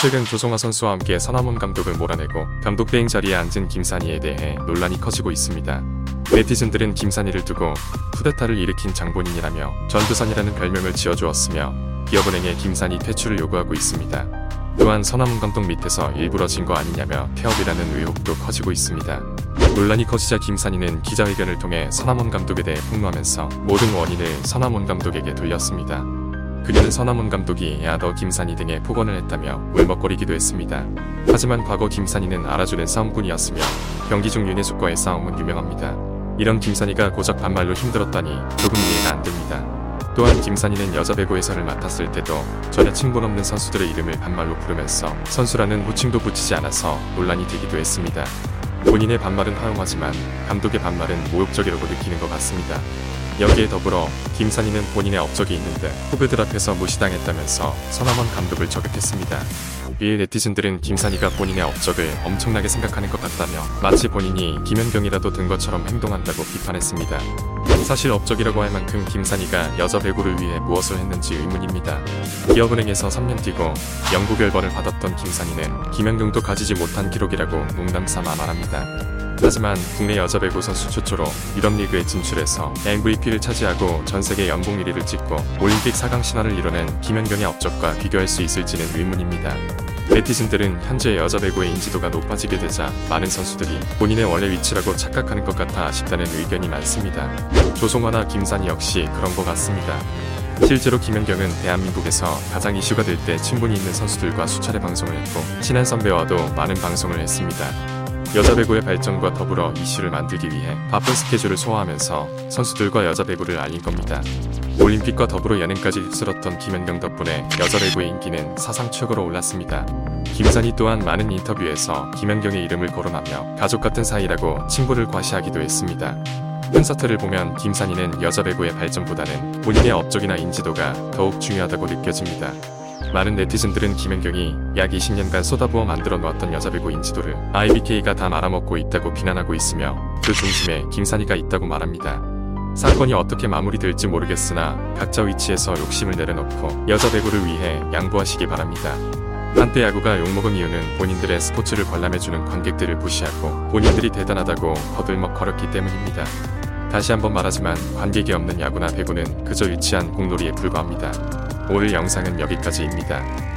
최근 조성화 선수와 함께 서남원 감독을 몰아내고 감독 대행 자리에 앉은 김산희에 대해 논란이 커지고 있습니다. 네티즌들은 김산희를 두고 쿠데타를 일으킨 장본인이라며 전두산이라는 별명을 지어주었으며 기업은행에 김산희 퇴출을 요구하고 있습니다. 또한 서남원 감독 밑에서 일부러 진 거 아니냐며 태업이라는 의혹도 커지고 있습니다. 논란이 커지자 김산희는 기자회견을 통해 서남원 감독에 대해 폭로하면서 모든 원인을 서남원 감독에게 돌렸습니다. 그녀는 서남원 감독이 야더 김산희 등의 폭언을 했다며 울먹거리기도 했습니다. 하지만 과거 김산희는 알아주는 싸움꾼이었으며 경기 중 윤혜숙과의 싸움은 유명합니다. 이런 김산희가 고작 반말로 힘들었다니 조금 이해가 안 됩니다. 또한 김산희는 여자 배구에서를 맡았을 때도 전혀 친분 없는 선수들의 이름을 반말로 부르면서 선수라는 호칭도 붙이지 않아서 논란이 되기도 했습니다. 본인의 반말은 허용하지만 감독의 반말은 모욕적이라고 느끼는 것 같습니다. 여기에 더불어 김산희는 본인의 업적이 있는데 후배들 앞에서 무시당했다면서 서남원 감독을 저격했습니다. 이에 네티즌들은 김산희가 본인의 업적을 엄청나게 생각하는 것 같다며 마치 본인이 김연경이라도 든 것처럼 행동한다고 비판했습니다. 사실 업적이라고 할 만큼 김산희가 여자 배구를 위해 무엇을 했는지 의문입니다. 기업은행에서 3년 뛰고 연구 결번을 받았던 김산희는 김연경도 가지지 못한 기록이라고 농담삼아 말합니다. 하지만 국내 여자 배구 선수 최초로 유럽 리그에 진출해서 MVP를 차지하고 전 세계 연봉 1위를 찍고 올림픽 4강 신화를 이뤄낸 김연경의 업적과 비교할 수 있을지는 의문입니다. 네티즌들은 현재 여자 배구의 인지도가 높아지게 되자 많은 선수들이 본인의 원래 위치라고 착각하는 것 같아 아쉽다는 의견이 많습니다. 조성화나 김산희 역시 그런 것 같습니다. 실제로 김연경은 대한민국에서 가장 이슈가 될 때 친분이 있는 선수들과 수차례 방송을 했고 친한 선배와도 많은 방송을 했습니다. 여자 배구의 발전과 더불어 이슈를 만들기 위해 바쁜 스케줄을 소화하면서 선수들과 여자 배구를 알린 겁니다. 올림픽과 더불어 예능까지 휩쓸었던 김연경 덕분에 여자 배구의 인기는 사상 최고로 올랐습니다. 김사니 또한 많은 인터뷰에서 김연경의 이름을 거론하며 가족 같은 사이라고 친분을 과시하기도 했습니다. 콘서트를 보면 김사니는 여자 배구의 발전보다는 본인의 업적이나 인지도가 더욱 중요하다고 느껴집니다. 많은 네티즌들은 김연경이 약 20년간 쏟아부어 만들어 놓았던 여자 배구 인지도를 IBK가 다 말아먹고 있다고 비난하고 있으며 그 중심에 김산희가 있다고 말합니다. 사건이 어떻게 마무리될지 모르겠으나 각자 위치에서 욕심을 내려놓고 여자 배구를 위해 양보하시기 바랍니다. 한때 야구가 욕먹은 이유는 본인들의 스포츠를 관람해주는 관객들을 무시하고 본인들이 대단하다고 거들먹거렸기 때문입니다. 다시 한번 말하지만 관객이 없는 야구나 배구는 그저 유치한 공놀이에 불과합니다. 오늘 영상은 여기까지입니다.